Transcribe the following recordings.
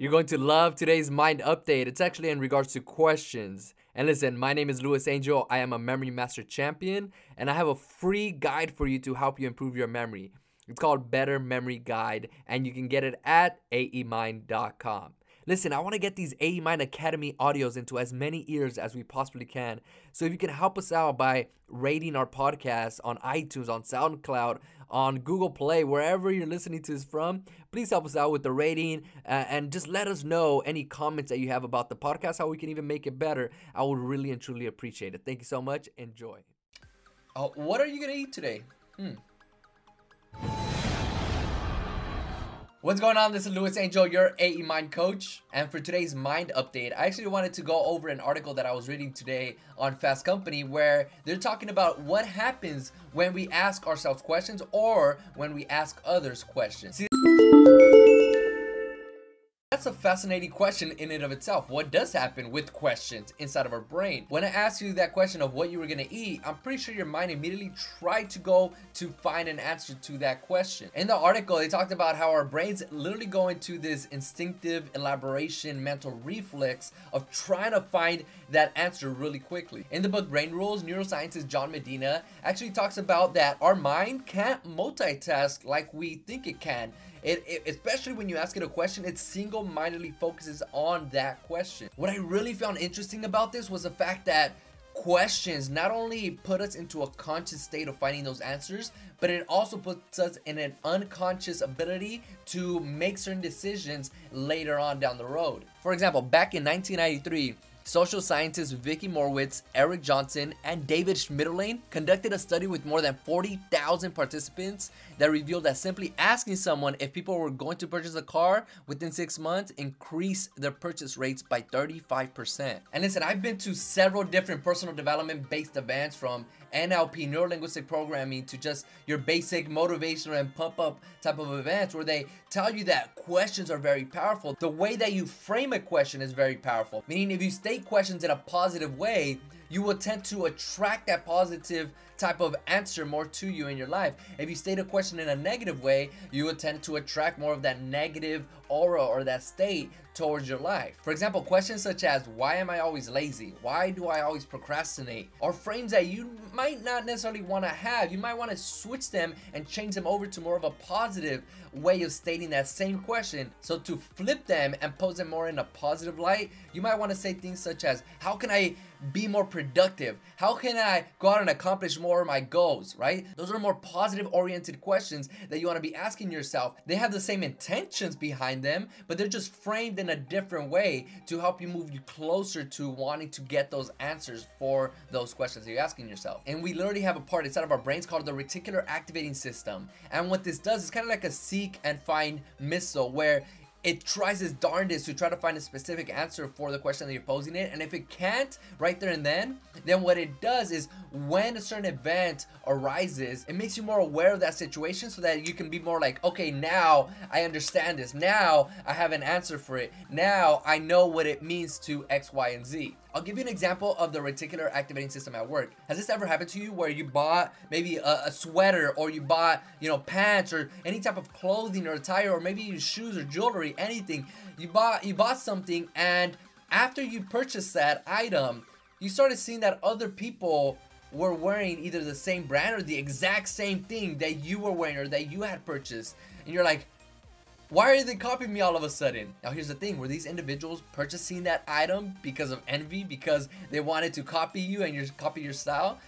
You're going to love today's mind update. It's actually in regards to questions. And listen, my name is Luis Angel. I am a Memory Master Champion, and I have a free guide for you to help you improve your memory. It's called Better Memory Guide, and you can get it at aemind.com. Listen, I want to get these AE Mind Academy audios into as many ears as we possibly can. So if you can help us out by rating our podcast on iTunes, on SoundCloud, on Google Play, wherever you're listening to this from, please help us out with the rating uh, and just let us know any comments that you have about the podcast, how we can even make it better. I would really and truly appreciate it. Thank you so much. Enjoy. Oh, what are you gonna eat today? Hmm. What's going on? This is Luis Angel, your AE Mind coach. And for today's mind update, I actually wanted to go over an article that I was reading today on Fast Company where they're talking about what happens when we ask ourselves questions or when we ask others questions. See, that's a fascinating question in and of itself. What does happen with questions inside of our brain? When I asked you that question of what you were gonna eat, I'm pretty sure your mind immediately tried to go to find an answer to that question. In the article, they talked about how our brains literally go into this instinctive elaboration mental reflex of trying to find that answer really quickly. In the book Brain Rules, neuroscientist John Medina actually talks about that our mind can't multitask like we think it can. It, it, especially when you ask it a question, it single-mindedly focuses on that question. What I really found interesting about this was the fact that questions not only put us into a conscious state of finding those answers, but it also puts us in an unconscious ability to make certain decisions later on down the road. For example, back in 1993, Social scientists Vicki Morwitz, Eric Johnson, and David Schmittlein conducted a study with more than 40,000 participants that revealed that simply asking someone if people were going to purchase a car within six months increased their purchase rates by 35%. And listen, I've been to several different personal development based events from NLP, neuro linguistic programming, to just your basic motivational and pump up type of events where they tell you that questions are very powerful. The way that you frame a question is very powerful. Meaning, if you state questions in a positive way, you will tend to attract that positive type of answer more to you in your life. If you state a question in a negative way, you will tend to attract more of that negative aura or that state towards your life. For example, questions such as, why am I always lazy? Why do I always procrastinate? Are frames that you might not necessarily want to have. You might want to switch them and change them over to more of a positive way of stating that same question. So to flip them and pose them more in a positive light, you might want to say things such as, how can I be more productive? How can I go out and accomplish more of my goals, right? Those are more positive oriented questions that you want to be asking yourself. They have the same intentions behind them, but they're just framed in a different way to help you move you closer to wanting to get those answers for those questions that you're asking yourself. And we literally have a part inside of our brains called the reticular activating system. And what this does is kind of like a seek and find missile where it tries its darndest to try to find a specific answer for the question that you're posing it and if it can't right there and then then what it does is when a certain event arises it makes you more aware of that situation so that you can be more like okay now I understand this. Now I have an answer for it. Now I know what it means to X Y and Z I'll give you an example of the reticular activating system at work. Has this ever happened to you where you bought maybe a, a, sweater or you bought, you know, pants or any type of clothing or attire or maybe even shoes or jewelry, anything. You bought you bought something and after you purchased that item, you started seeing that other people were wearing either the same brand or the exact same thing that you were wearing or that you had purchased. And you're like, why are they copying me all of a sudden? Now here's the thing, were these individuals purchasing that item because of envy, because they wanted to copy you and you copy your style?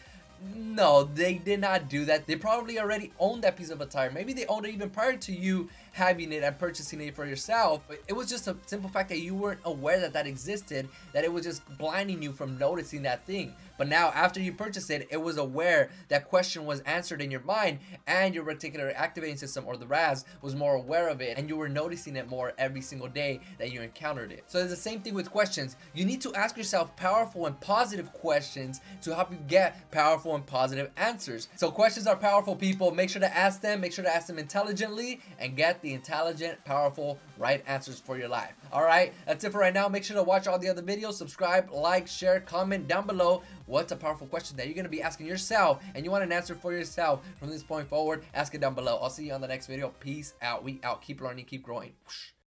No, they did not do that. They probably already owned that piece of attire. Maybe they owned it even prior to you having it and purchasing it for yourself. But it was just a simple fact that you weren't aware that that existed, that it was just blinding you from noticing that thing. But now after you purchased it, it was aware that question was answered in your mind and your reticular activating system or the RAS was more aware of it and you were noticing it more every single day that you encountered it. So it's the same thing with questions. You need to ask yourself powerful and positive questions to help you get and positive answers. So questions are powerful people. Make sure to ask them, make sure to ask them intelligently and get the intelligent, powerful, right answers for your life. All right, that's it for right now. Make sure to watch all the other videos, subscribe, like, share, comment down below. What's a powerful question that you're going to be asking yourself and you want an answer for yourself from this point forward? Ask it down below. I'll see you on the next video. Peace out. We out. Keep learning, keep growing.